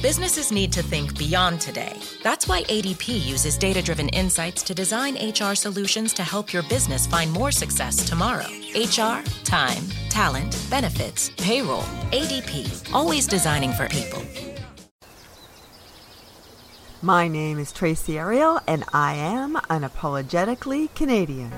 Businesses need to think beyond today. That's why ADP uses data driven insights to design HR solutions to help your business find more success tomorrow. HR, time, talent, benefits, payroll. ADP, always designing for people. My name is Tracy Ariel, and I am unapologetically Canadian.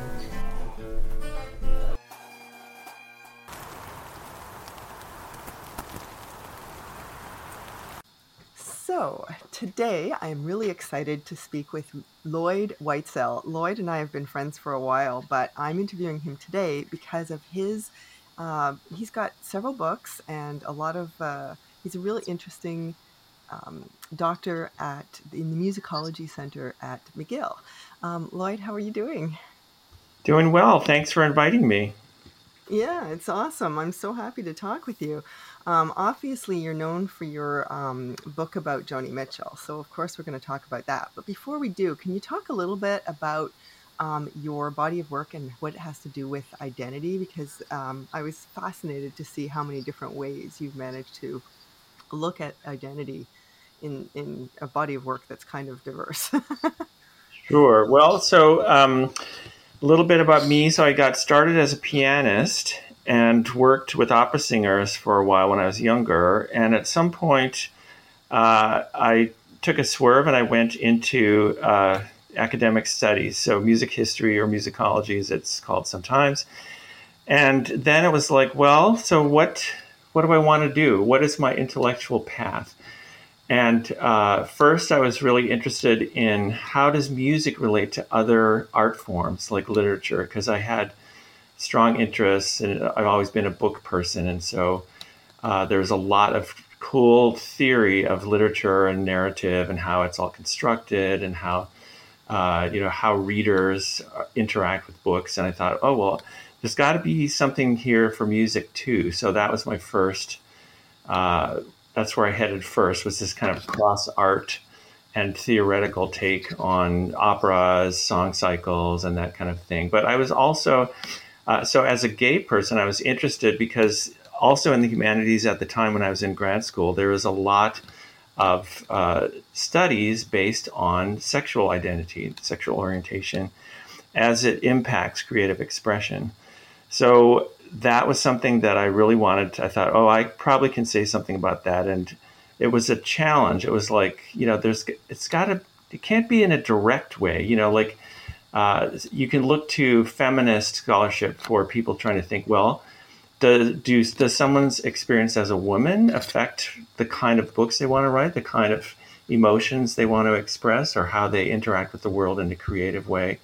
So, today I'm really excited to speak with Lloyd Whitesell. Lloyd and I have been friends for a while, but I'm interviewing him today because of his. Uh, he's got several books and a lot of. Uh, he's a really interesting um, doctor at in the Musicology Center at McGill. Um, Lloyd, how are you doing? Doing well. Thanks for inviting me. Yeah, it's awesome. I'm so happy to talk with you. Um, obviously, you're known for your um, book about Joni Mitchell, so of course we're going to talk about that. But before we do, can you talk a little bit about um, your body of work and what it has to do with identity? Because um, I was fascinated to see how many different ways you've managed to look at identity in in a body of work that's kind of diverse. sure. Well, so um, a little bit about me. So I got started as a pianist and worked with opera singers for a while when I was younger. And at some point, uh, I took a swerve and I went into uh, academic studies, so music history or musicology, as it's called sometimes. And then it was like, well, so what? What do I want to do? What is my intellectual path? And uh, first, I was really interested in how does music relate to other art forms like literature, because I had strong interests, and I've always been a book person, and so uh, there's a lot of cool theory of literature and narrative and how it's all constructed and how uh, you know how readers interact with books. And I thought, oh well, there's got to be something here for music too. So that was my first. Uh, that's where I headed first. Was this kind of cross art and theoretical take on operas, song cycles, and that kind of thing. But I was also uh, so as a gay person, I was interested because also in the humanities at the time when I was in grad school, there was a lot of uh, studies based on sexual identity, sexual orientation, as it impacts creative expression. So that was something that I really wanted. To, I thought, oh, I probably can say something about that, and it was a challenge. It was like, you know, there's, it's got to, it can't be in a direct way, you know, like uh, you can look to feminist scholarship for people trying to think, well, does, do, does someone's experience as a woman affect the kind of books they want to write, the kind of emotions they want to express, or how they interact with the world in a creative way?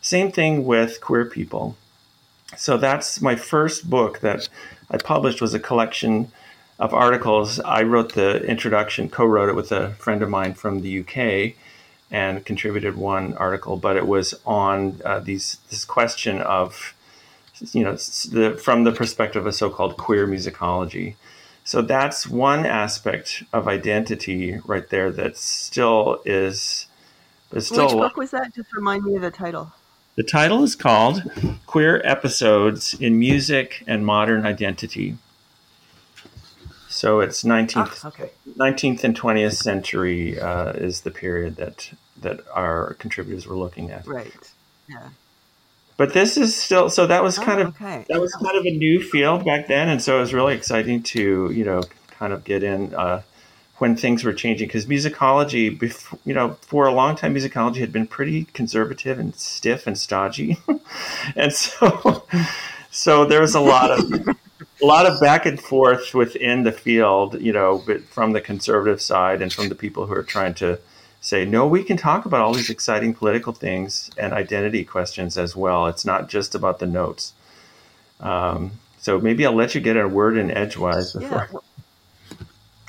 Same thing with queer people. So that's my first book that I published was a collection of articles. I wrote the introduction, co-wrote it with a friend of mine from the UK, and contributed one article, but it was on uh, these this question of you know the, from the perspective of so-called queer musicology. So that's one aspect of identity right there that still is. is still Which book was that? Just remind me of the title. The title is called Queer Episodes in Music and Modern Identity. So it's 19th, ah, okay. 19th and 20th century uh, is the period that that our contributors were looking at. Right. Yeah. But this is still so that was oh, kind of okay. that was kind of a new field back then, and so it was really exciting to you know kind of get in uh, when things were changing because musicology, before, you know, for a long time, musicology had been pretty conservative and stiff and stodgy, and so so there was a lot of a lot of back and forth within the field, you know, from the conservative side and from the people who are trying to say, no, we can talk about all these exciting political things and identity questions as well. It's not just about the notes. Um, so maybe I'll let you get a word in edgewise before. Yeah.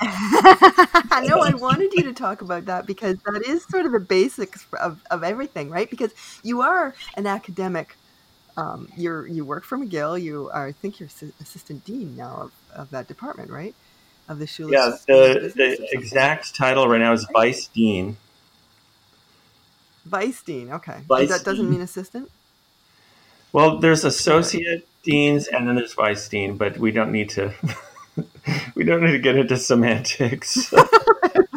no, I wanted you to talk about that because that is sort of the basics of, of everything, right? Because you are an academic um, you're you work for McGill. You are, I think you're assistant dean now of, of that department, right? Of the Schulich. Yeah, the, the exact title right now is vice dean. Vice dean. Okay. Vice that doesn't dean. mean assistant. Well, there's associate deans and then there's vice dean, but we don't need to. we don't need to get into semantics.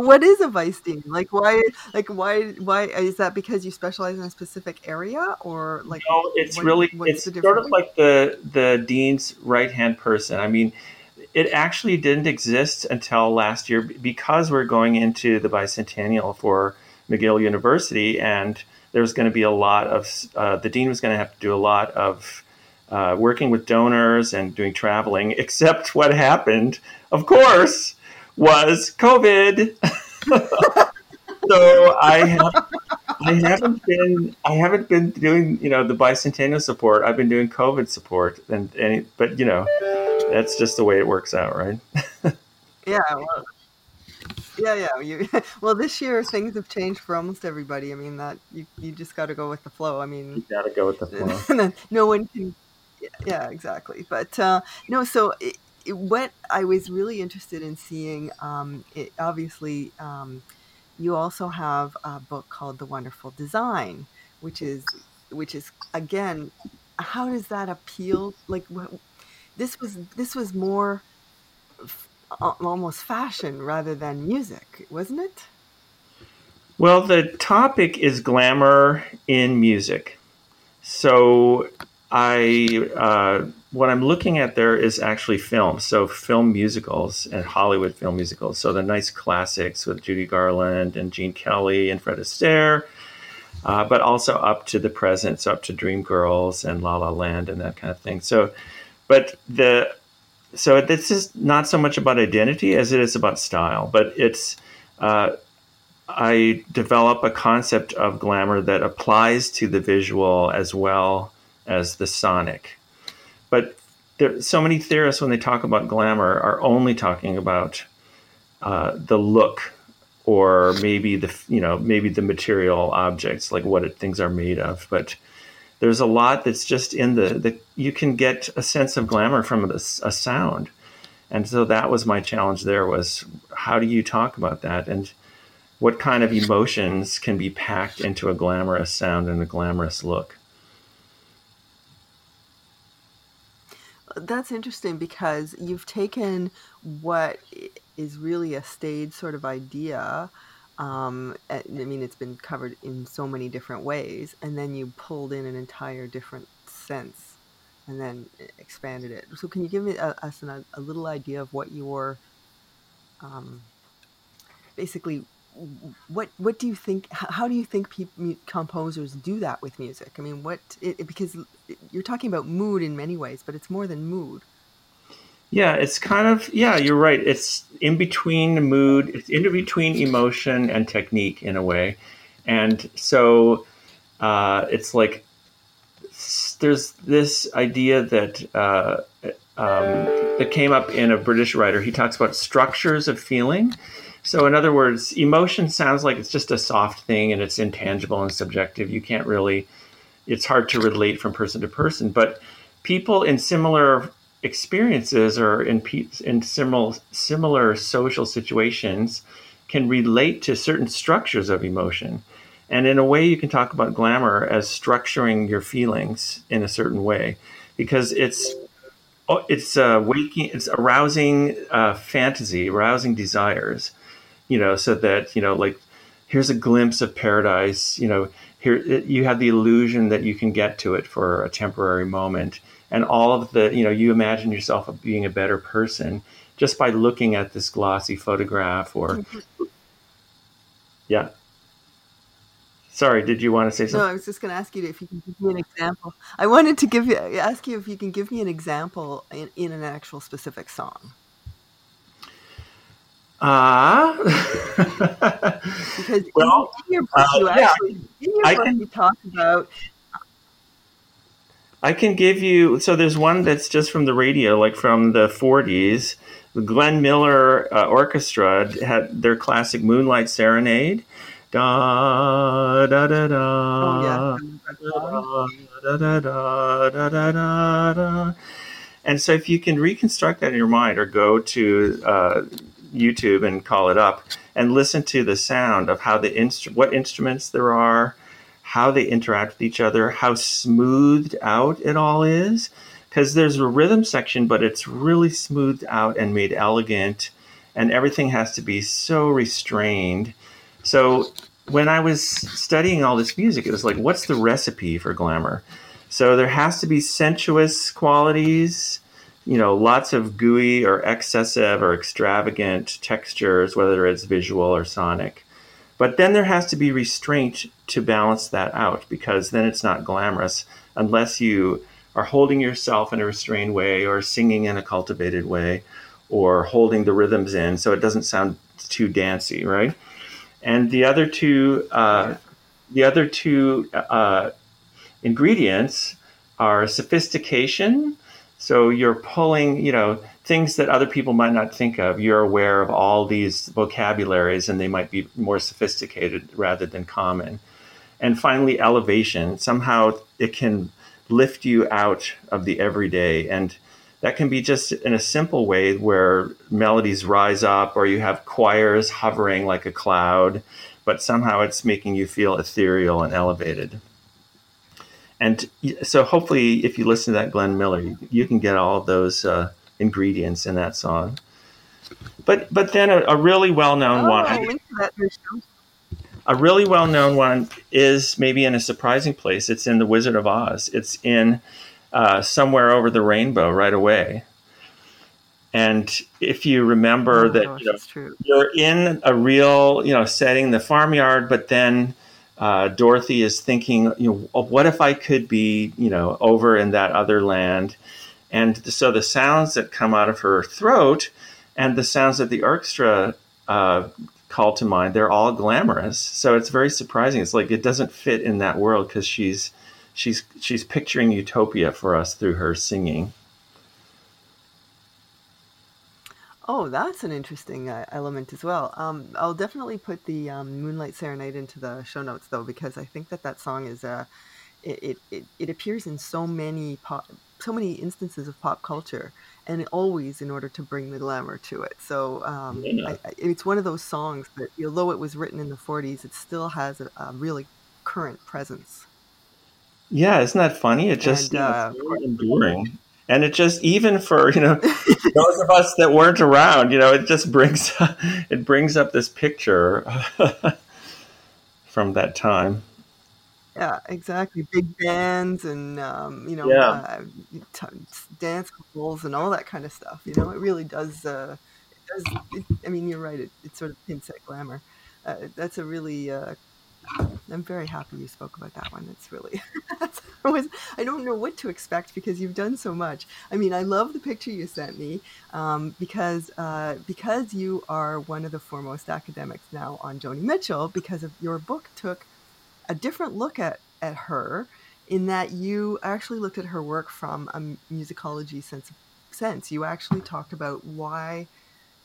what is a vice dean? Like why? Like why? Why is that? Because you specialize in a specific area, or like? No, it's what, really it's sort of like the the dean's right hand person. I mean, it actually didn't exist until last year because we're going into the bicentennial for McGill University, and there's going to be a lot of uh, the dean was going to have to do a lot of uh, working with donors and doing traveling. Except what happened, of course, was COVID. so I have, I haven't been I haven't been doing you know the bicentennial support. I've been doing COVID support, and, and but you know that's just the way it works out, right? yeah. Well, yeah, yeah. You, well, this year things have changed for almost everybody. I mean, that you, you just got to go with the flow. I mean, you got to go with the flow. no one can. Yeah, exactly. But uh, no, so it, what I was really interested in seeing, um, it, obviously, um, you also have a book called The Wonderful Design, which is which is again, how does that appeal? Like, this was this was more almost fashion rather than music, wasn't it? Well, the topic is glamour in music. So I uh, what I'm looking at there is actually film. So film musicals and Hollywood film musicals. So the nice classics with Judy Garland and Gene Kelly and Fred Astaire, uh, but also up to the present, so up to Dreamgirls and La La Land and that kind of thing. So, but the so this is not so much about identity as it is about style, but it's uh, I develop a concept of glamour that applies to the visual as well as the sonic. But there, so many theorists, when they talk about glamour, are only talking about uh, the look or maybe the you know maybe the material objects like what it, things are made of. But there's a lot that's just in the, the you can get a sense of glamour from a, a sound. And so that was my challenge there was how do you talk about that? And what kind of emotions can be packed into a glamorous sound and a glamorous look that's interesting because you've taken what is really a stage sort of idea um, I mean, it's been covered in so many different ways, and then you pulled in an entire different sense, and then expanded it. So, can you give me a, us an, a little idea of what your, um, basically, what what do you think? How do you think people, composers do that with music? I mean, what it, because you're talking about mood in many ways, but it's more than mood. Yeah, it's kind of yeah, you're right. It's in between mood, it's in between emotion and technique in a way, and so uh, it's like there's this idea that uh, um, that came up in a British writer. He talks about structures of feeling. So, in other words, emotion sounds like it's just a soft thing and it's intangible and subjective. You can't really, it's hard to relate from person to person. But people in similar experiences or in in similar similar social situations can relate to certain structures of emotion. And in a way, you can talk about glamour as structuring your feelings in a certain way, because it's oh, it's uh, waking, it's arousing uh, fantasy, arousing desires, you know, so that you know, like here's a glimpse of paradise, you know, here you have the illusion that you can get to it for a temporary moment, and all of the you know you imagine yourself being a better person just by looking at this glossy photograph or mm-hmm. yeah. Sorry did you want to say something? No i was just going to ask you if you can give me an example. I wanted to give you ask you if you can give me an example in, in an actual specific song Ah, uh, because well, in, your book, uh, you actually yeah, in your book, can, you talk about I can give you. So there's one that's just from the radio, like from the 40s. The Glenn Miller uh, Orchestra had their classic Moonlight Serenade. Da da da da. Da, da, da, da, da, da, And so, if you can reconstruct that in your mind, or go to uh, YouTube and call it up, and listen to the sound of how the instru- what instruments there are, how they interact with each other, how smoothed out it all is. Because there's a rhythm section, but it's really smoothed out and made elegant and everything has to be so restrained. So when I was studying all this music, it was like, what's the recipe for glamour? So there has to be sensuous qualities, you know, lots of gooey or excessive or extravagant textures, whether it's visual or sonic. But then there has to be restraint to balance that out because then it's not glamorous unless you are holding yourself in a restrained way or singing in a cultivated way or holding the rhythms in so it doesn't sound too dancey, right? And the other two, uh, the other two uh, ingredients are sophistication. So you're pulling, you know, things that other people might not think of. You're aware of all these vocabularies, and they might be more sophisticated rather than common. And finally, elevation. Somehow it can lift you out of the everyday and that can be just in a simple way where melodies rise up or you have choirs hovering like a cloud, but somehow it's making you feel ethereal and elevated. And so hopefully, if you listen to that Glenn Miller, you, can get all of those uh, ingredients in that song. But but then a, a really well known oh, one. A really well known one is maybe in a surprising place. It's in The Wizard of Oz. It's in uh, somewhere over the rainbow right away. And if you remember oh that gosh, you know, you're in a real you know setting, the farmyard, but then uh, Dorothy is thinking, you know, what if I could be you know over in that other land? And so the sounds that come out of her throat and the sounds that the orchestra uh, call to mind, they're all glamorous. So it's very surprising. It's like it doesn't fit in that world because she's she's she's picturing utopia for us through her singing. Oh, that's an interesting uh, element as well. Um, I'll definitely put the um, Moonlight Serenade into the show notes though, because I think that that song is uh, it, it, it appears in so many pop, so many instances of pop culture, and always in order to bring the glamour to it. So um, yeah. I, I, it's one of those songs that, although it was written in the '40s, it still has a, a really current presence. Yeah, isn't that funny? It just and, uh, enduring. And it just even for, you know, those of us that weren't around, you know, it just brings it brings up this picture from that time. Yeah, exactly. Big bands and um, you know, yeah. uh, t- dance couples and all that kind of stuff. You know, it really does. Uh, it does. It, I mean, you're right. It, it sort of hints at glamour. Uh, that's a really uh, I'm very happy you spoke about that one. It's really, I, was, I don't know what to expect because you've done so much. I mean, I love the picture you sent me um, because uh, because you are one of the foremost academics now on Joni Mitchell because of your book took a different look at at her in that you actually looked at her work from a musicology sense. Sense you actually talked about why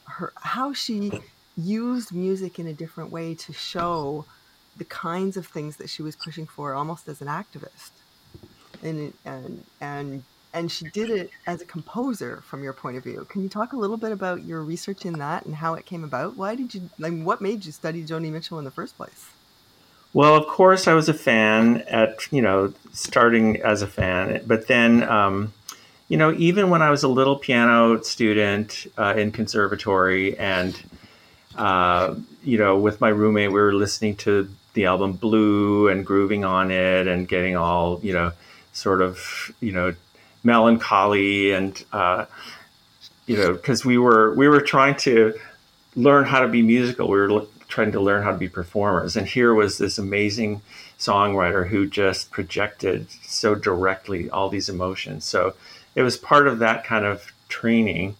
her how she used music in a different way to show the kinds of things that she was pushing for almost as an activist. And and and and she did it as a composer from your point of view. Can you talk a little bit about your research in that and how it came about? Why did you like what made you study joni mitchell in the first place? Well of course i was a fan at you know starting as a fan but then um, you know even when i was a little piano student uh, in conservatory and uh, you know with my roommate we were listening to the album Blue and grooving on it and getting all you know sort of you know melancholy and uh, you know because we were we were trying to learn how to be musical. We were trying to learn how to be performers. And here was this amazing songwriter who just projected so directly all these emotions. So it was part of that kind of training.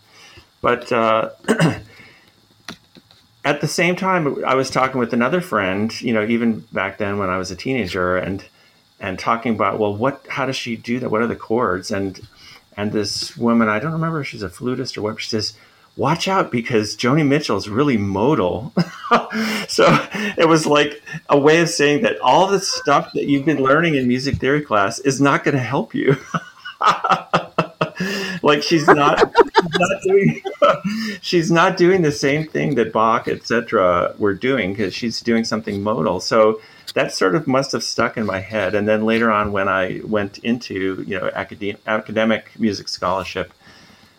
But uh, at the same time, I was talking with another friend, you know, even back then when I was a teenager, and and talking about, well, what, how does she do that? What are the chords? And and this woman, I don't remember if she's a flutist or what, she says, watch out because Joni Mitchell is really modal. so it was like a way of saying that all the stuff that you've been learning in music theory class is not going to help you. like she's not, she's not doing she's not doing the same thing that Bach, etc., were doing because she's doing something modal. So that sort of must have stuck in my head. And then later on, when I went into you know academic academic music scholarship,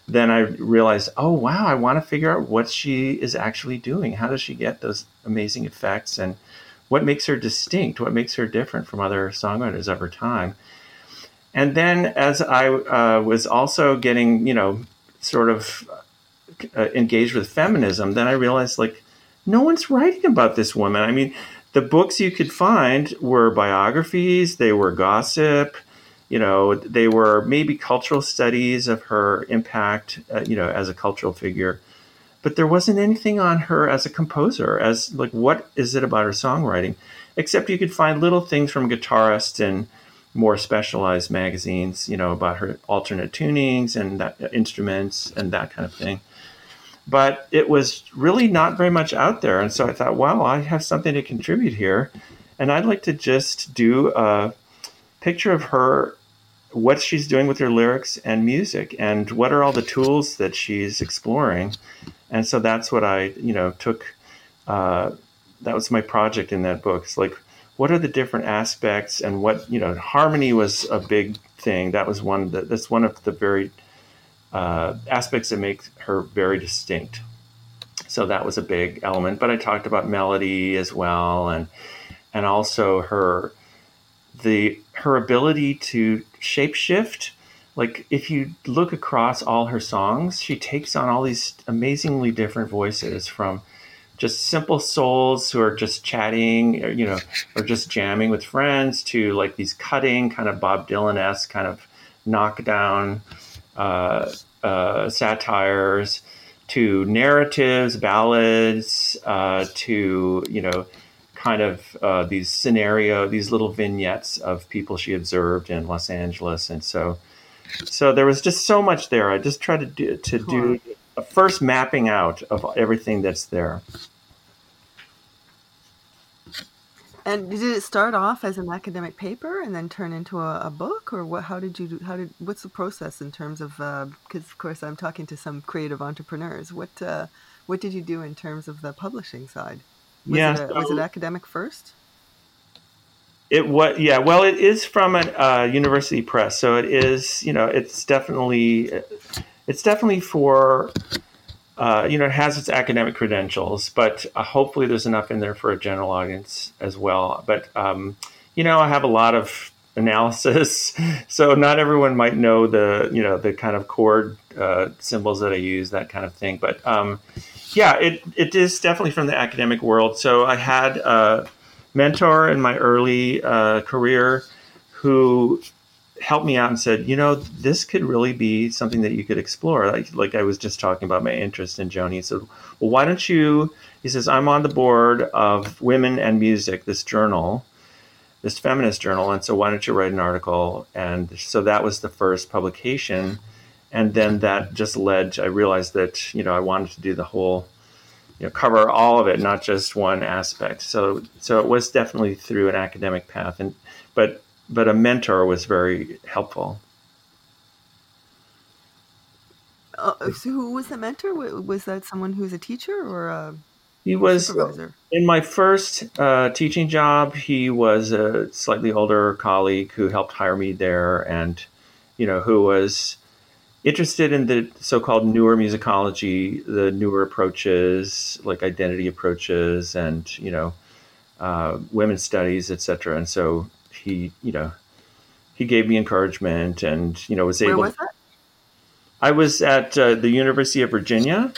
then I realized, oh wow, I want to figure out what she is actually doing. How does she get those amazing effects, and what makes her distinct? What makes her different from other songwriters of her time? And then, as I uh, was also getting, you know, sort of uh, engaged with feminism, then I realized like no one's writing about this woman. I mean, the books you could find were biographies, they were gossip, you know, they were maybe cultural studies of her impact, uh, you know, as a cultural figure. But there wasn't anything on her as a composer, as like what is it about her songwriting? Except you could find little things from guitarists and more specialized magazines, you know, about her alternate tunings and that, uh, instruments and that kind of thing. But it was really not very much out there. And so I thought, wow, I have something to contribute here. And I'd like to just do a picture of her, what she's doing with her lyrics and music, and what are all the tools that she's exploring. And so that's what I, you know, took. Uh, that was my project in that book. It's like, what are the different aspects, and what you know, harmony was a big thing. That was one. That, that's one of the very uh, aspects that make her very distinct. So that was a big element. But I talked about melody as well, and and also her the her ability to shapeshift like if you look across all her songs she takes on all these amazingly different voices from just simple souls who are just chatting or, you know or just jamming with friends to like these cutting kind of bob dylan-esque kind of knockdown uh, uh, satires to narratives ballads uh, to you know kind of uh, these scenario, these little vignettes of people she observed in Los Angeles, and so so there was just so much there. I just tried to do to cool. do a first mapping out of everything that's there. And did it start off as an academic paper and then turn into a, a book, or what? How did you do? How did? What's the process in terms of? Because uh, of course I'm talking to some creative entrepreneurs. What uh, what did you do in terms of the publishing side? Was yeah, it a, was it academic first? It was yeah. Well, it is from a uh, university press, so it is. You know, it's definitely it's definitely for. Uh, you know, it has its academic credentials, but uh, hopefully there's enough in there for a general audience as well. But um, you know, I have a lot of analysis, so not everyone might know the you know the kind of chord uh, symbols that I use, that kind of thing. But um, yeah, it, it is definitely from the academic world. So I had a mentor in my early uh, career who helped me out and said, you know, this could really be something that you could explore. Like, like I was just talking about my interest in Joni. He said, well, why don't you? He says, I'm on the board of Women and Music, this journal, this feminist journal. And so why don't you write an article? And so that was the first publication and then that just led to, i realized that you know i wanted to do the whole you know cover all of it not just one aspect so so it was definitely through an academic path and but but a mentor was very helpful uh, so who was the mentor was that someone who's a teacher or a he was supervisor? in my first uh, teaching job he was a slightly older colleague who helped hire me there and you know who was interested in the so-called newer musicology, the newer approaches like identity approaches and you know uh, women's studies, etc. And so he, you know, he gave me encouragement and you know was able. Where was that? I was at uh, the University of Virginia.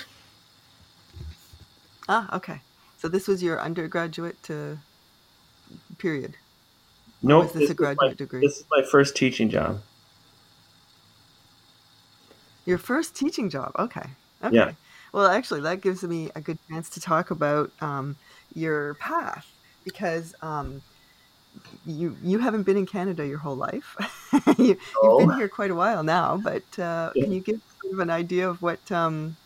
Ah, okay. So this was your undergraduate uh, period. No, nope, this is a graduate my, degree? This is my first teaching job. Your first teaching job. Okay. Okay. Yeah. Well, actually, that gives me a good chance to talk about um, your path because um, you you haven't been in Canada your whole life. you, have been here quite a while now, but uh, yeah. can you give sort of an idea of what um,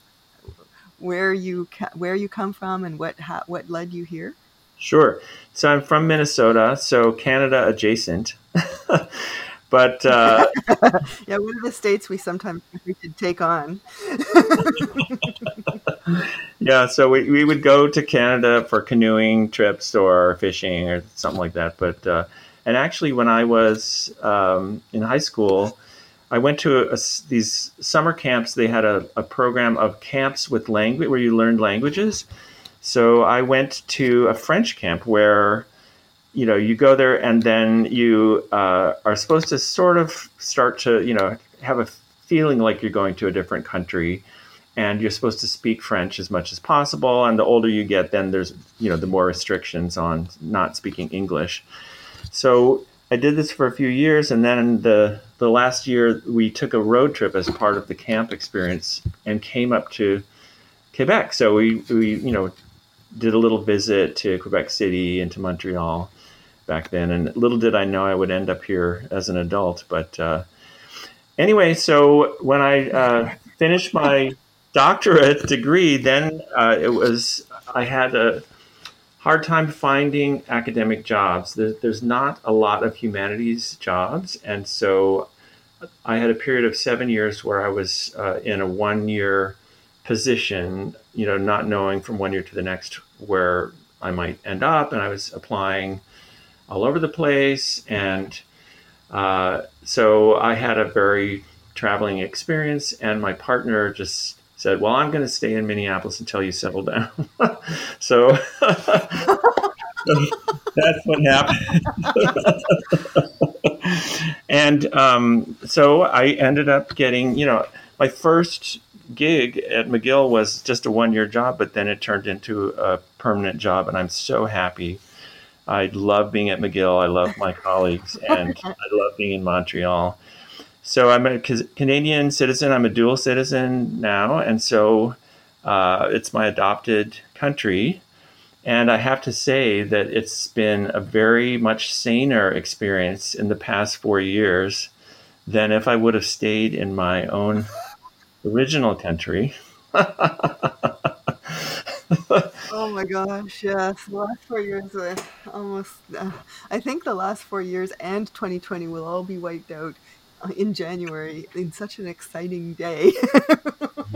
where you ca- where you come from and what ha- what led you here? Sure. So I'm from Minnesota, so Canada adjacent. But uh, yeah, one of the states we sometimes we should take on. yeah, so we, we would go to Canada for canoeing trips or fishing or something like that. But uh, and actually, when I was um, in high school, I went to a, these summer camps. They had a, a program of camps with language where you learned languages. So I went to a French camp where, you know, you go there and then you uh, are supposed to sort of start to, you know, have a feeling like you're going to a different country and you're supposed to speak French as much as possible. And the older you get, then there's, you know, the more restrictions on not speaking English. So I did this for a few years, and then the the last year we took a road trip as part of the camp experience and came up to Quebec. So we we you know did a little visit to Quebec City and to Montreal back then, and little did I know I would end up here as an adult. But uh, anyway, so when I uh, finished my doctorate degree, then uh, it was I had a hard time finding academic jobs. there's not a lot of humanities jobs, and so I had a period of seven years where I was uh, in a one year position, you know, not knowing from one year to the next where I might end up, and I was applying all over the place, and uh, so I had a very traveling experience, and my partner just said, "Well, I'm going to stay in Minneapolis until you settle down." so that's what happened. and um, so I ended up getting, you know, my first gig at McGill was just a one-year job, but then it turned into a permanent job, and I'm so happy. I love being at McGill. I love my colleagues, and I love being in Montreal so I'm a Canadian citizen. I'm a dual citizen now, and so uh, it's my adopted country. And I have to say that it's been a very much saner experience in the past four years than if I would have stayed in my own original country. oh my gosh, yes. The last four years, uh, almost, uh, I think the last four years and 2020 will all be wiped out in January in such an exciting day.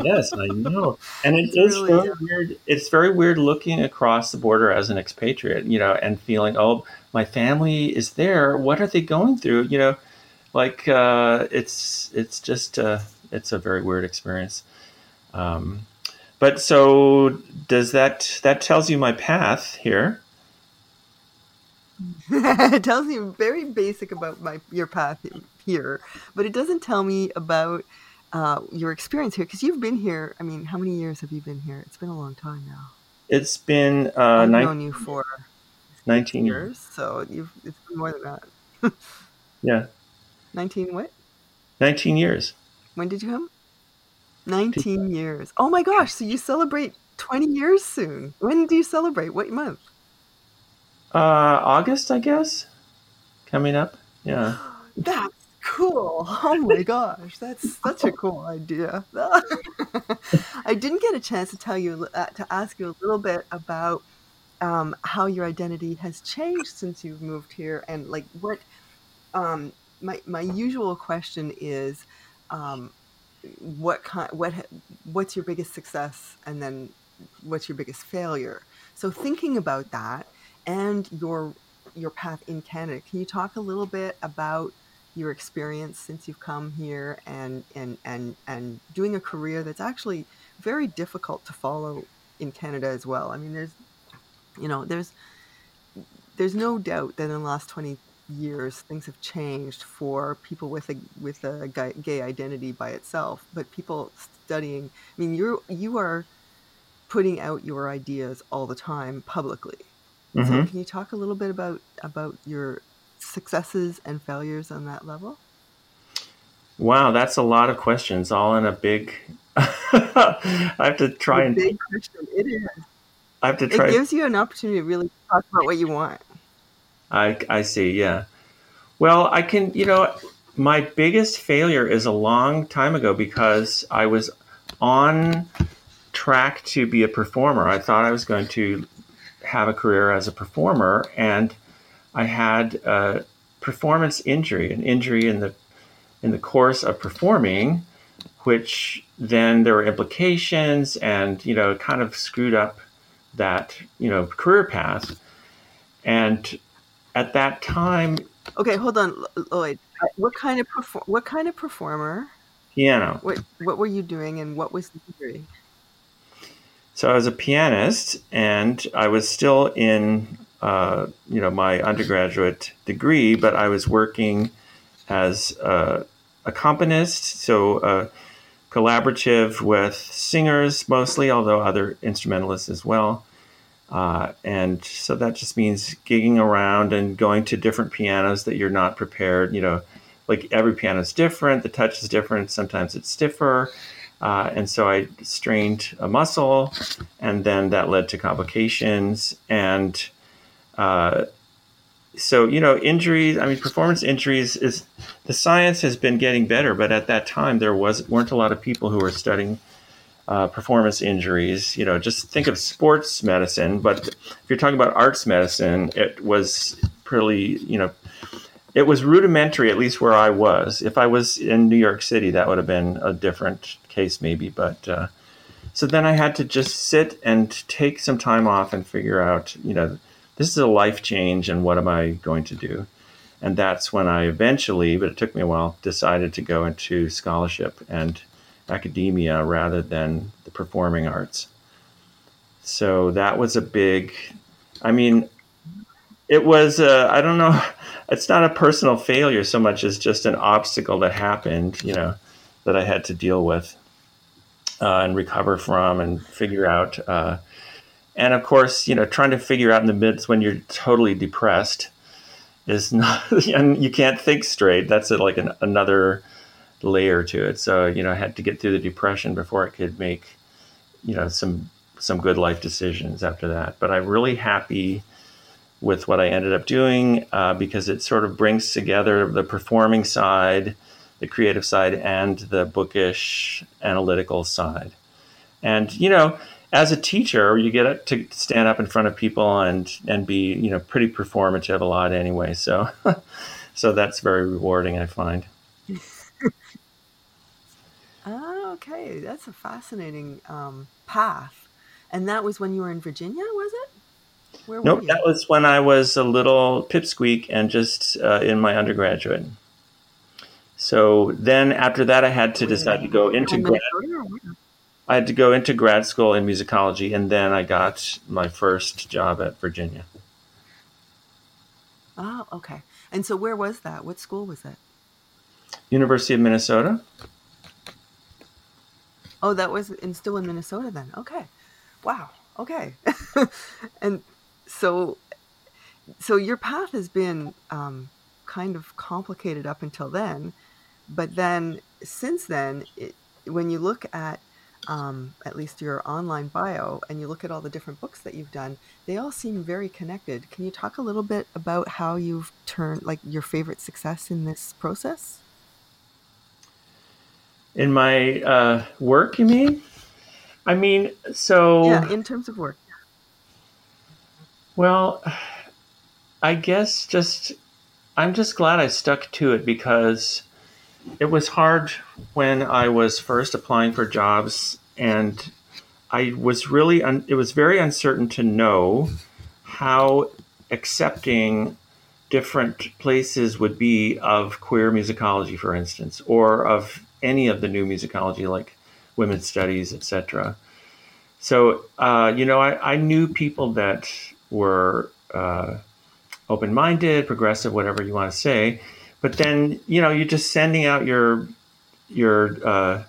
yes, I know. And it it's is really, very weird. It's very weird looking across the border as an expatriate, you know, and feeling, oh, my family is there. What are they going through? You know, like uh, it's it's just uh, it's a very weird experience. Um, but so does that that tells you my path here? it tells you very basic about my your path here, but it doesn't tell me about uh, your experience here because you've been here. I mean, how many years have you been here? It's been a long time now. It's been uh, I've known you for nineteen years, so you've it's been more than that. yeah. Nineteen what? Nineteen years. When did you come? Nineteen years. Oh my gosh! So you celebrate twenty years soon. When do you celebrate? What month? Uh, August, I guess. Coming up. Yeah. That's cool. Oh my gosh, that's such a cool idea. I didn't get a chance to tell you uh, to ask you a little bit about um, how your identity has changed since you've moved here, and like what um, my my usual question is, um, what kind, what what's your biggest success, and then what's your biggest failure? So thinking about that and your your path in Canada, can you talk a little bit about your experience since you've come here and and and and doing a career that's actually very difficult to follow in Canada as well. I mean, there's you know, there's there's no doubt that in the last 20 years things have changed for people with a with a gay identity by itself, but people studying, I mean, you're you are putting out your ideas all the time publicly. Mm-hmm. So can you talk a little bit about about your successes and failures on that level? Wow, that's a lot of questions, all in a big. I have to try and. Big question. It is. I have to try. It gives you an opportunity to really talk about what you want. I I see. Yeah. Well, I can. You know, my biggest failure is a long time ago because I was on track to be a performer. I thought I was going to have a career as a performer, and I had a performance injury, an injury in the in the course of performing, which then there were implications, and you know, kind of screwed up that you know career path. And at that time, Okay, hold on, Lloyd. What kind of perform? What kind of performer? Piano. What What were you doing, and what was the degree? So I was a pianist, and I was still in, uh, you know, my undergraduate degree, but I was working as a accompanist, so uh, collaborative with singers mostly, although other instrumentalists as well. Uh, and so that just means gigging around and going to different pianos that you're not prepared. You know, like every piano is different, the touch is different. Sometimes it's stiffer. Uh, and so I strained a muscle, and then that led to complications. And uh, so, you know, injuries. I mean, performance injuries is the science has been getting better, but at that time there was weren't a lot of people who were studying uh, performance injuries. You know, just think of sports medicine, but if you're talking about arts medicine, it was pretty, you know, it was rudimentary, at least where I was. If I was in New York City, that would have been a different case, maybe. But uh, so then I had to just sit and take some time off and figure out, you know, this is a life change, and what am I going to do? And that's when I eventually, but it took me a while, decided to go into scholarship and academia rather than the performing arts. So that was a big, I mean, it was, uh, I don't know, it's not a personal failure so much as just an obstacle that happened, you know, that I had to deal with uh, and recover from and figure out. Uh, and of course, you know, trying to figure out in the midst when you're totally depressed is not, and you can't think straight. That's a, like an, another layer to it. So, you know, I had to get through the depression before I could make, you know, some some good life decisions after that. But I'm really happy with what I ended up doing uh, because it sort of brings together the performing side, the creative side, and the bookish analytical side. And you know, as a teacher, you get to stand up in front of people and and be you know pretty performative a lot anyway. So, so that's very rewarding, I find. Oh, okay. That's a fascinating um, path. And that was when you were in Virginia, was it? Where nope, that was when I was a little pipsqueak and just uh, in my undergraduate. So then after that, I had to decide to go into grad. I had to go into grad school in musicology, and then I got my first job at Virginia. Oh, okay. And so where was that? What school was it? University of Minnesota. Oh, that was in still in Minnesota then. Okay. Wow. Okay. and so so your path has been um, kind of complicated up until then, but then since then, it, when you look at um, at least your online bio and you look at all the different books that you've done, they all seem very connected. Can you talk a little bit about how you've turned like your favorite success in this process? In my uh, work, you mean? I mean, so. Yeah, in terms of work. Well, I guess just. I'm just glad I stuck to it because it was hard when I was first applying for jobs, and I was really, un- it was very uncertain to know how accepting different places would be of queer musicology, for instance, or of any of the new musicology like women's studies, etc. So, uh, you know, I, I, knew people that were uh, open minded, progressive, whatever you want to say. But then, you know, you're just sending out your your uh,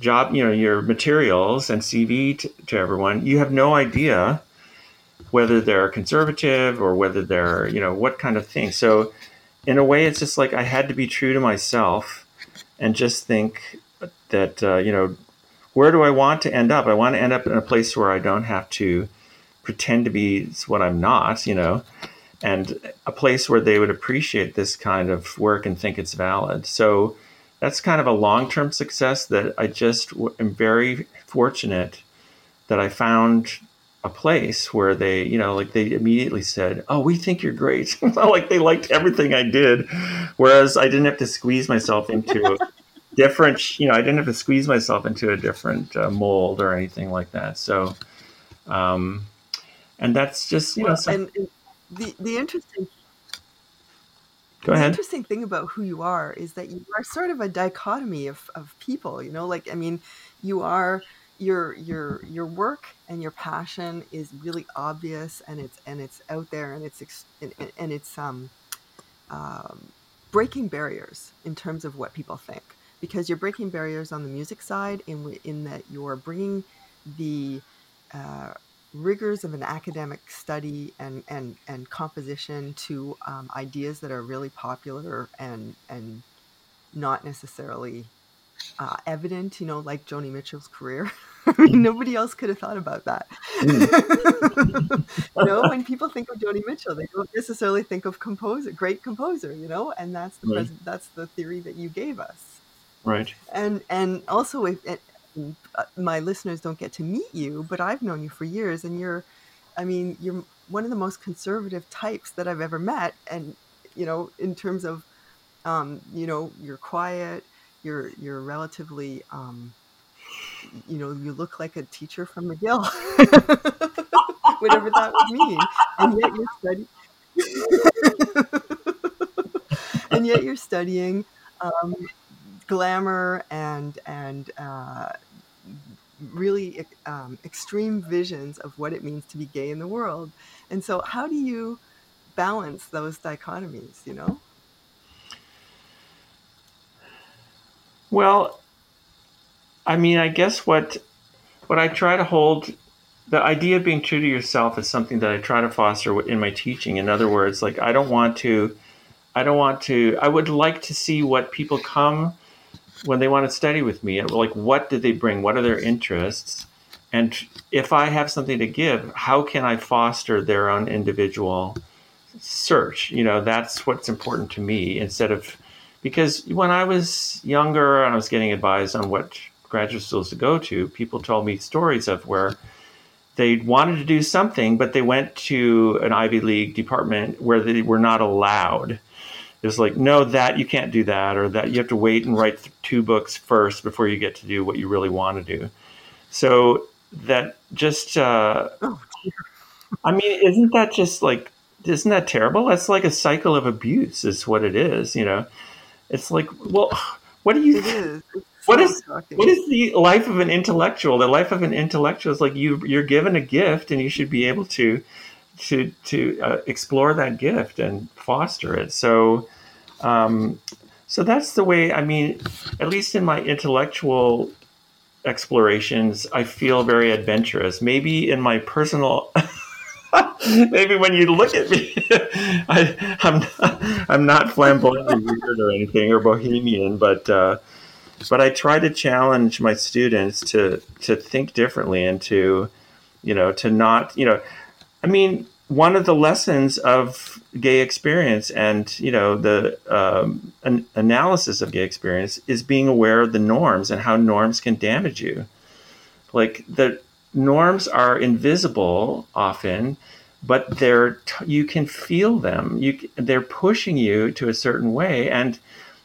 job, you know, your materials and CV to, to everyone. You have no idea whether they're conservative or whether they're, you know, what kind of thing. So, in a way, it's just like I had to be true to myself and just think that uh, you know where do I want to end up? I want to end up in a place where I don't have to pretend to be what I'm not, you know, and a place where they would appreciate this kind of work and think it's valid. So that's kind of a long term success that I just am very fortunate that I found a place where they, you know, like they immediately said, "Oh, we think you're great." like they liked everything I did, whereas I didn't have to squeeze myself into a different. You know, I didn't have to squeeze myself into a different uh, mold or anything like that. So, um, and that's just you well, know, and, and the the interesting Go ahead. The interesting thing about who you are is that you are sort of a dichotomy of, of people, you know, like, I mean, you are, your, your, your work and your passion is really obvious and it's, and it's out there and it's, and, and it's, um, um, breaking barriers in terms of what people think. Because you're breaking barriers on the music side in, in that you're bringing the uh, rigors of an academic study and and and composition to um, ideas that are really popular and and not necessarily uh, evident. You know, like Joni Mitchell's career. I mean, nobody else could have thought about that. Mm. you know, when people think of Joni Mitchell, they don't necessarily think of composer, great composer. You know, and that's the right. that's the theory that you gave us. Right. And and also if, uh, my listeners don't get to meet you, but I've known you for years, and you're, I mean, you're one of the most conservative types that I've ever met, and you know, in terms of, um, you know, you're quiet, you're you're relatively, um, you know, you look like a teacher from McGill, whatever that would mean, and yet you're studying, and yet you're studying. Um, glamour and and uh, really um, extreme visions of what it means to be gay in the world. And so, how do you balance those dichotomies? You know. Well, I mean, I guess what what I try to hold the idea of being true to yourself is something that I try to foster in my teaching. In other words, like I don't want to, I don't want to. I would like to see what people come when they want to study with me, like what did they bring? What are their interests? And if I have something to give, how can I foster their own individual search? You know, that's what's important to me instead of because when I was younger and I was getting advised on what graduate schools to go to, people told me stories of where they wanted to do something, but they went to an Ivy League department where they were not allowed is like, no, that you can't do that, or that you have to wait and write two books first before you get to do what you really want to do. So that just, uh, oh, I mean, isn't that just like, isn't that terrible? That's like a cycle of abuse, is what it is. You know, it's like, well, what do you? It is. What is what is the life of an intellectual? The life of an intellectual is like you you're given a gift and you should be able to to to uh, explore that gift and foster it. So um, so that's the way, I mean, at least in my intellectual explorations, I feel very adventurous. Maybe in my personal. maybe when you look at me, I, am not, I'm not flamboyantly weird or anything or bohemian, but uh, but I try to challenge my students to to think differently and to you know to not you know, I mean one of the lessons of gay experience and you know the um, an analysis of gay experience is being aware of the norms and how norms can damage you. Like the norms are invisible often but they're you can feel them you they're pushing you to a certain way and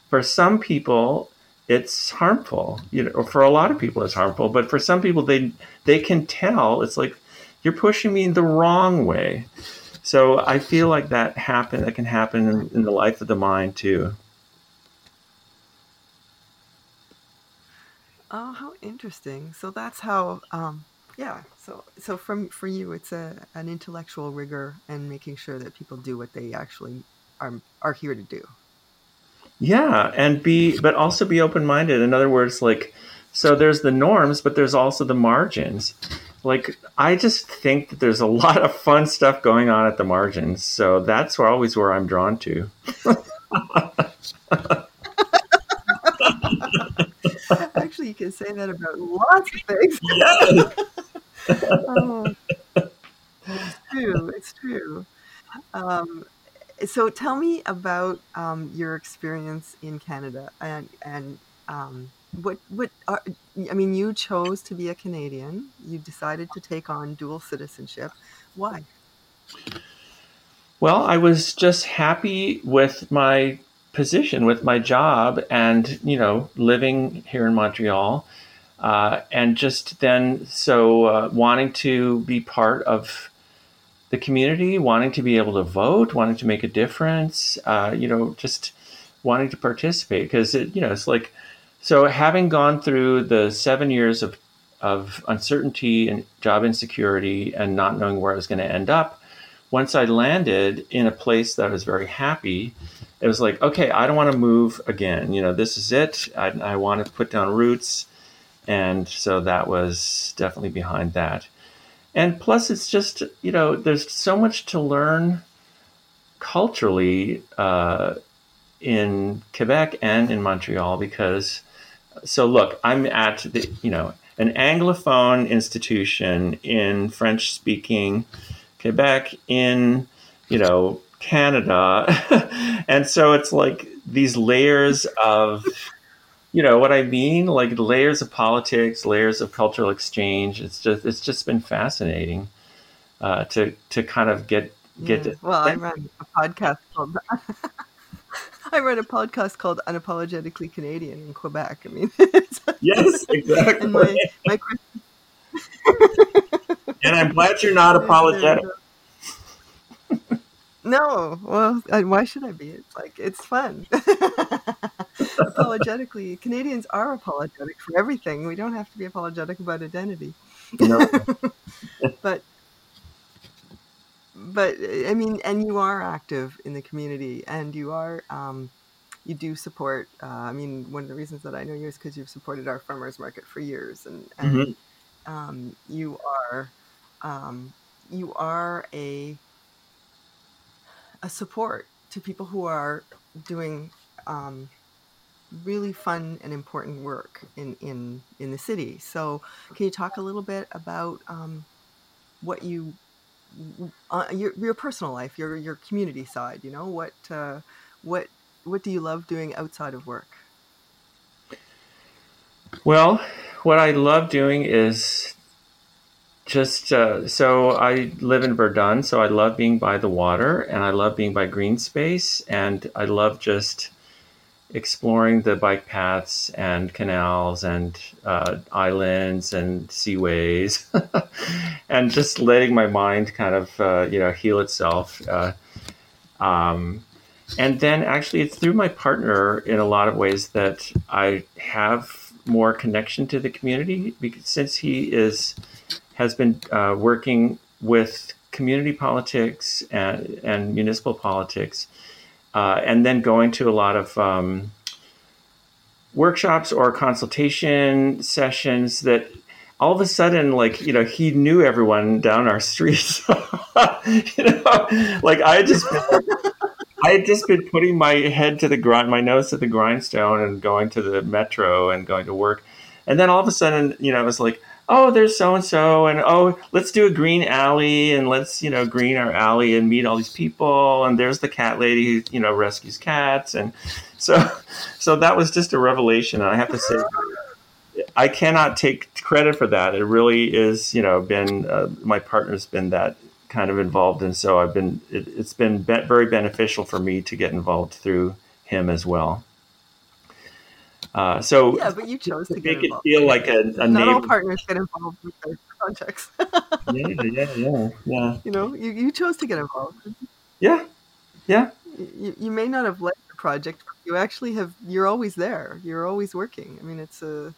for some people it's harmful you know for a lot of people it's harmful but for some people they they can tell it's like you're pushing me in the wrong way. So I feel like that happen that can happen in, in the life of the mind too. Oh, how interesting! So that's how, um, yeah. So, so from for you, it's a an intellectual rigor and making sure that people do what they actually are are here to do. Yeah, and be, but also be open minded. In other words, like, so there's the norms, but there's also the margins like I just think that there's a lot of fun stuff going on at the margins. So that's where, always where I'm drawn to. Actually, you can say that about lots of things. Yes. Oh, it's true. It's true. Um, so tell me about um, your experience in Canada and and um, what what are, I mean, you chose to be a Canadian. You decided to take on dual citizenship. Why? Well, I was just happy with my position, with my job, and you know, living here in Montreal, uh, and just then so uh, wanting to be part of the community, wanting to be able to vote, wanting to make a difference, uh, you know, just wanting to participate because it, you know, it's like, so having gone through the seven years of, of uncertainty and job insecurity and not knowing where I was going to end up, once I landed in a place that I was very happy, it was like, okay, I don't want to move again. You know, this is it. I, I want to put down roots. And so that was definitely behind that. And plus, it's just, you know, there's so much to learn culturally uh, in Quebec and in Montreal because, so look, I'm at the, you know, an Anglophone institution in French speaking Quebec, in, you know, Canada. and so it's like these layers of, you know what I mean? Like layers of politics, layers of cultural exchange. It's just it's just been fascinating uh, to to kind of get get. Yeah. Well, I run a podcast called. I run a podcast called Unapologetically Canadian in Quebec. I mean, yes, exactly. And, my, my... and I'm glad you're not apologetic. No, well, why should I be? It's like it's fun. Apologetically, Canadians are apologetic for everything. We don't have to be apologetic about identity. No. but but I mean, and you are active in the community, and you are um, you do support. Uh, I mean, one of the reasons that I know you is because you've supported our farmers market for years, and, and mm-hmm. um, you are um, you are a a support to people who are doing um, really fun and important work in, in, in the city. So, can you talk a little bit about um, what you, uh, your, your personal life, your, your community side? You know, what, uh, what, what do you love doing outside of work? Well, what I love doing is just uh, so I live in Verdun, so I love being by the water and I love being by green space and I love just exploring the bike paths and canals and uh, islands and seaways and just letting my mind kind of uh, you know heal itself. Uh, um, and then actually, it's through my partner in a lot of ways that I have more connection to the community because since he is has been uh, working with community politics and, and municipal politics, uh, and then going to a lot of um, workshops or consultation sessions that all of a sudden, like, you know, he knew everyone down our street. you know, like I just I had just been putting my head to the grind, my nose to the grindstone and going to the metro and going to work. And then all of a sudden, you know, it was like, oh, there's so and so, and oh, let's do a green alley, and let's you know green our alley and meet all these people, and there's the cat lady who you know rescues cats, and so so that was just a revelation. And I have to say, I cannot take credit for that. It really is, you know, been uh, my partner's been that kind of involved, and so I've been it, has been be- very beneficial for me to get involved through him as well. Uh, so yeah, but you chose to, to make it feel like a, a Not neighbor. all partners get involved with their projects. yeah, yeah, yeah, yeah. You know, you, you chose to get involved. Yeah, yeah. You, you may not have led the project, but you actually have. You're always there. You're always working. I mean, it's a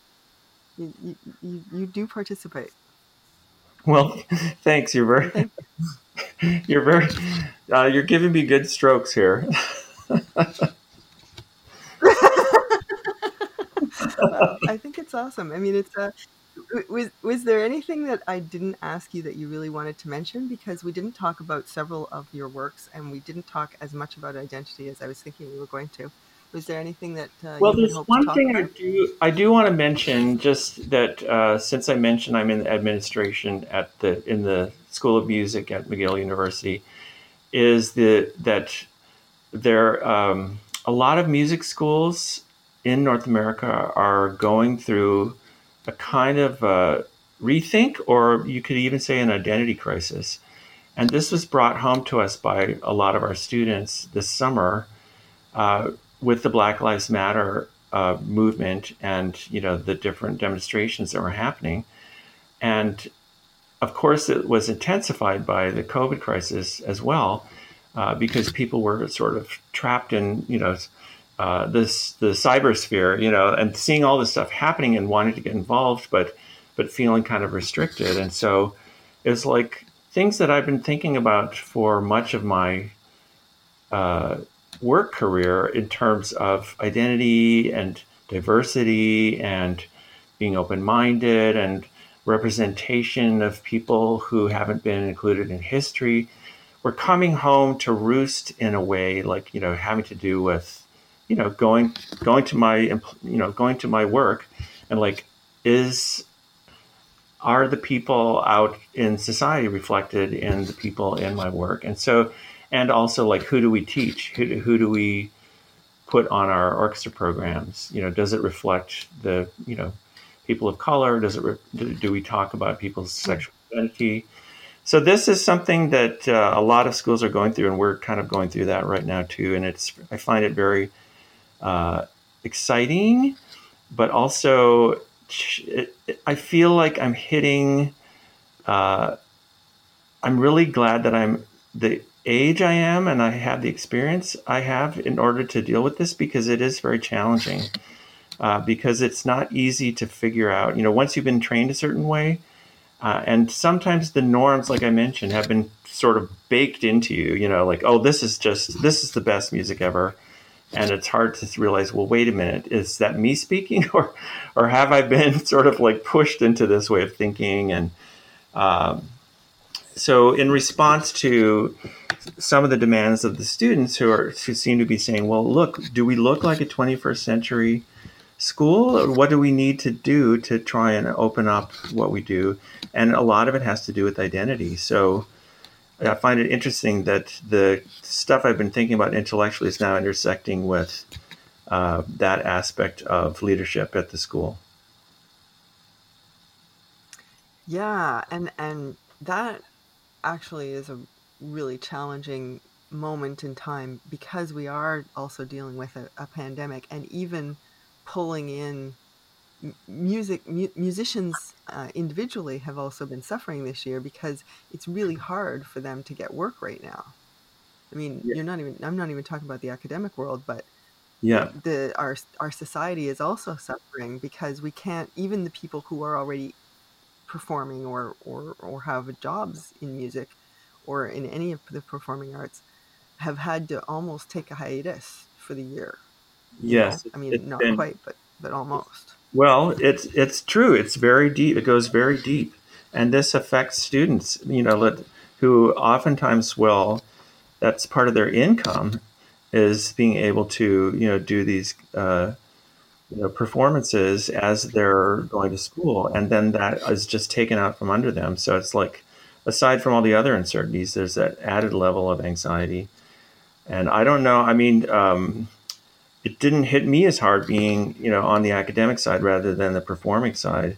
you, you, you do participate. Well, thanks. You're very, Thank you. you're very, uh, you're giving me good strokes here. I think it's awesome. I mean, it's a. Uh, was was there anything that I didn't ask you that you really wanted to mention? Because we didn't talk about several of your works, and we didn't talk as much about identity as I was thinking we were going to. Was there anything that? Uh, well, there's one thing about? I do I do want to mention. Just that uh, since I mentioned I'm in the administration at the in the School of Music at McGill University, is the that there um, a lot of music schools in North America are going through a kind of uh, rethink, or you could even say an identity crisis. And this was brought home to us by a lot of our students this summer uh, with the Black Lives Matter uh, movement and you know the different demonstrations that were happening. And of course, it was intensified by the COVID crisis as well, uh, because people were sort of trapped in, you know, uh, this the cybersphere, you know, and seeing all this stuff happening and wanting to get involved, but but feeling kind of restricted. And so it's like things that I've been thinking about for much of my uh, work career in terms of identity and diversity and being open minded and representation of people who haven't been included in history. We're coming home to roost in a way like, you know, having to do with, you know, going going to my you know, going to my work and like is are the people out in society reflected in the people in my work? And so and also like who do we teach? Who do, who do we put on our orchestra programs? You know, does it reflect the, you know, people of color? Does it re- do we talk about people's sexual identity? So this is something that uh, a lot of schools are going through, and we're kind of going through that right now too. And it's I find it very uh, exciting, but also I feel like I'm hitting. Uh, I'm really glad that I'm the age I am and I have the experience I have in order to deal with this because it is very challenging uh, because it's not easy to figure out. You know, once you've been trained a certain way, uh, and sometimes the norms, like I mentioned, have been sort of baked into you. You know, like oh, this is just this is the best music ever, and it's hard to realize. Well, wait a minute, is that me speaking, or or have I been sort of like pushed into this way of thinking? And um, so, in response to some of the demands of the students who are who seem to be saying, well, look, do we look like a 21st century school? What do we need to do to try and open up what we do? And a lot of it has to do with identity. So I find it interesting that the stuff I've been thinking about intellectually is now intersecting with uh, that aspect of leadership at the school. Yeah, and and that actually is a really challenging moment in time because we are also dealing with a, a pandemic and even pulling in music mu- musicians uh, individually have also been suffering this year because it's really hard for them to get work right now i mean yeah. you're not even i'm not even talking about the academic world but yeah the our our society is also suffering because we can't even the people who are already performing or or or have jobs in music or in any of the performing arts have had to almost take a hiatus for the year Yes, know? I mean, not been, quite, but but almost. Well, it's it's true. It's very deep. It goes very deep, and this affects students. You know, who oftentimes will. That's part of their income, is being able to you know do these. Uh, you know, performances as they're going to school, and then that is just taken out from under them. So it's like, aside from all the other uncertainties, there's that added level of anxiety. And I don't know. I mean, um, it didn't hit me as hard being you know on the academic side rather than the performing side.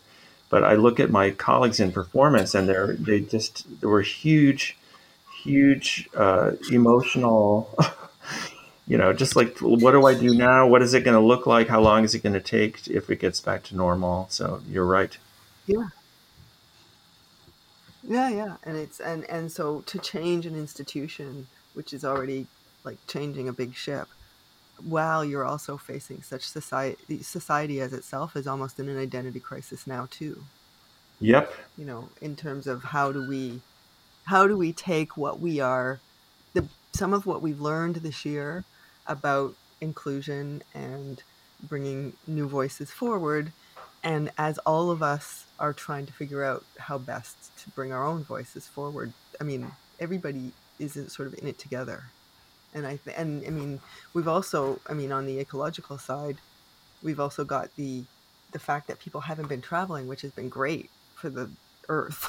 But i look at my colleagues in performance and they're they just there were huge huge uh, emotional you know just like what do i do now? What is it going to look like? How long is it going to take if it gets back to normal? So you're right. Yeah. Yeah yeah. And it's and and so to change an institution which is already like changing a big ship while you're also facing such society society as itself is almost in an identity crisis now too. Yep. You know in terms of how do we how do we take what we are the some of what we've learned this year about inclusion and bringing new voices forward and as all of us are trying to figure out how best to bring our own voices forward i mean everybody is sort of in it together and I and I mean we've also I mean on the ecological side, we've also got the the fact that people haven't been traveling, which has been great for the Earth,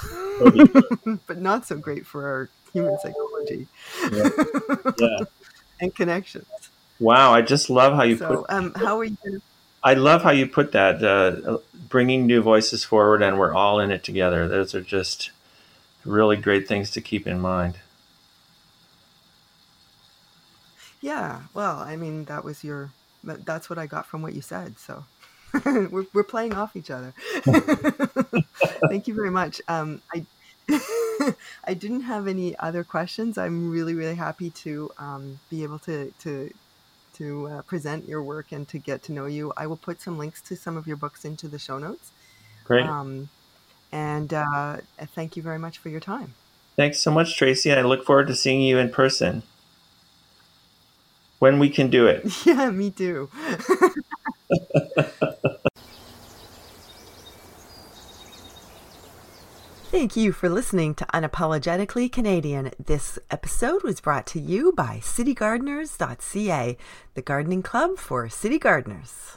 but not so great for our human psychology yeah. yeah. and connections. Wow, I just love how you so, put. Um, how are you? I love how you put that. Uh, bringing new voices forward, and we're all in it together. Those are just really great things to keep in mind. Yeah, well, I mean, that was your, that's what I got from what you said. So we're, we're playing off each other. Thank you very much. Um, I, I didn't have any other questions. I'm really, really happy to um, be able to to to uh, present your work and to get to know you. I will put some links to some of your books into the show notes. Great. Um, and uh, thank you very much for your time. Thanks so much, Tracy. I look forward to seeing you in person when we can do it. Yeah, me too. Thank you for listening to Unapologetically Canadian. This episode was brought to you by citygardeners.ca, the gardening club for city gardeners.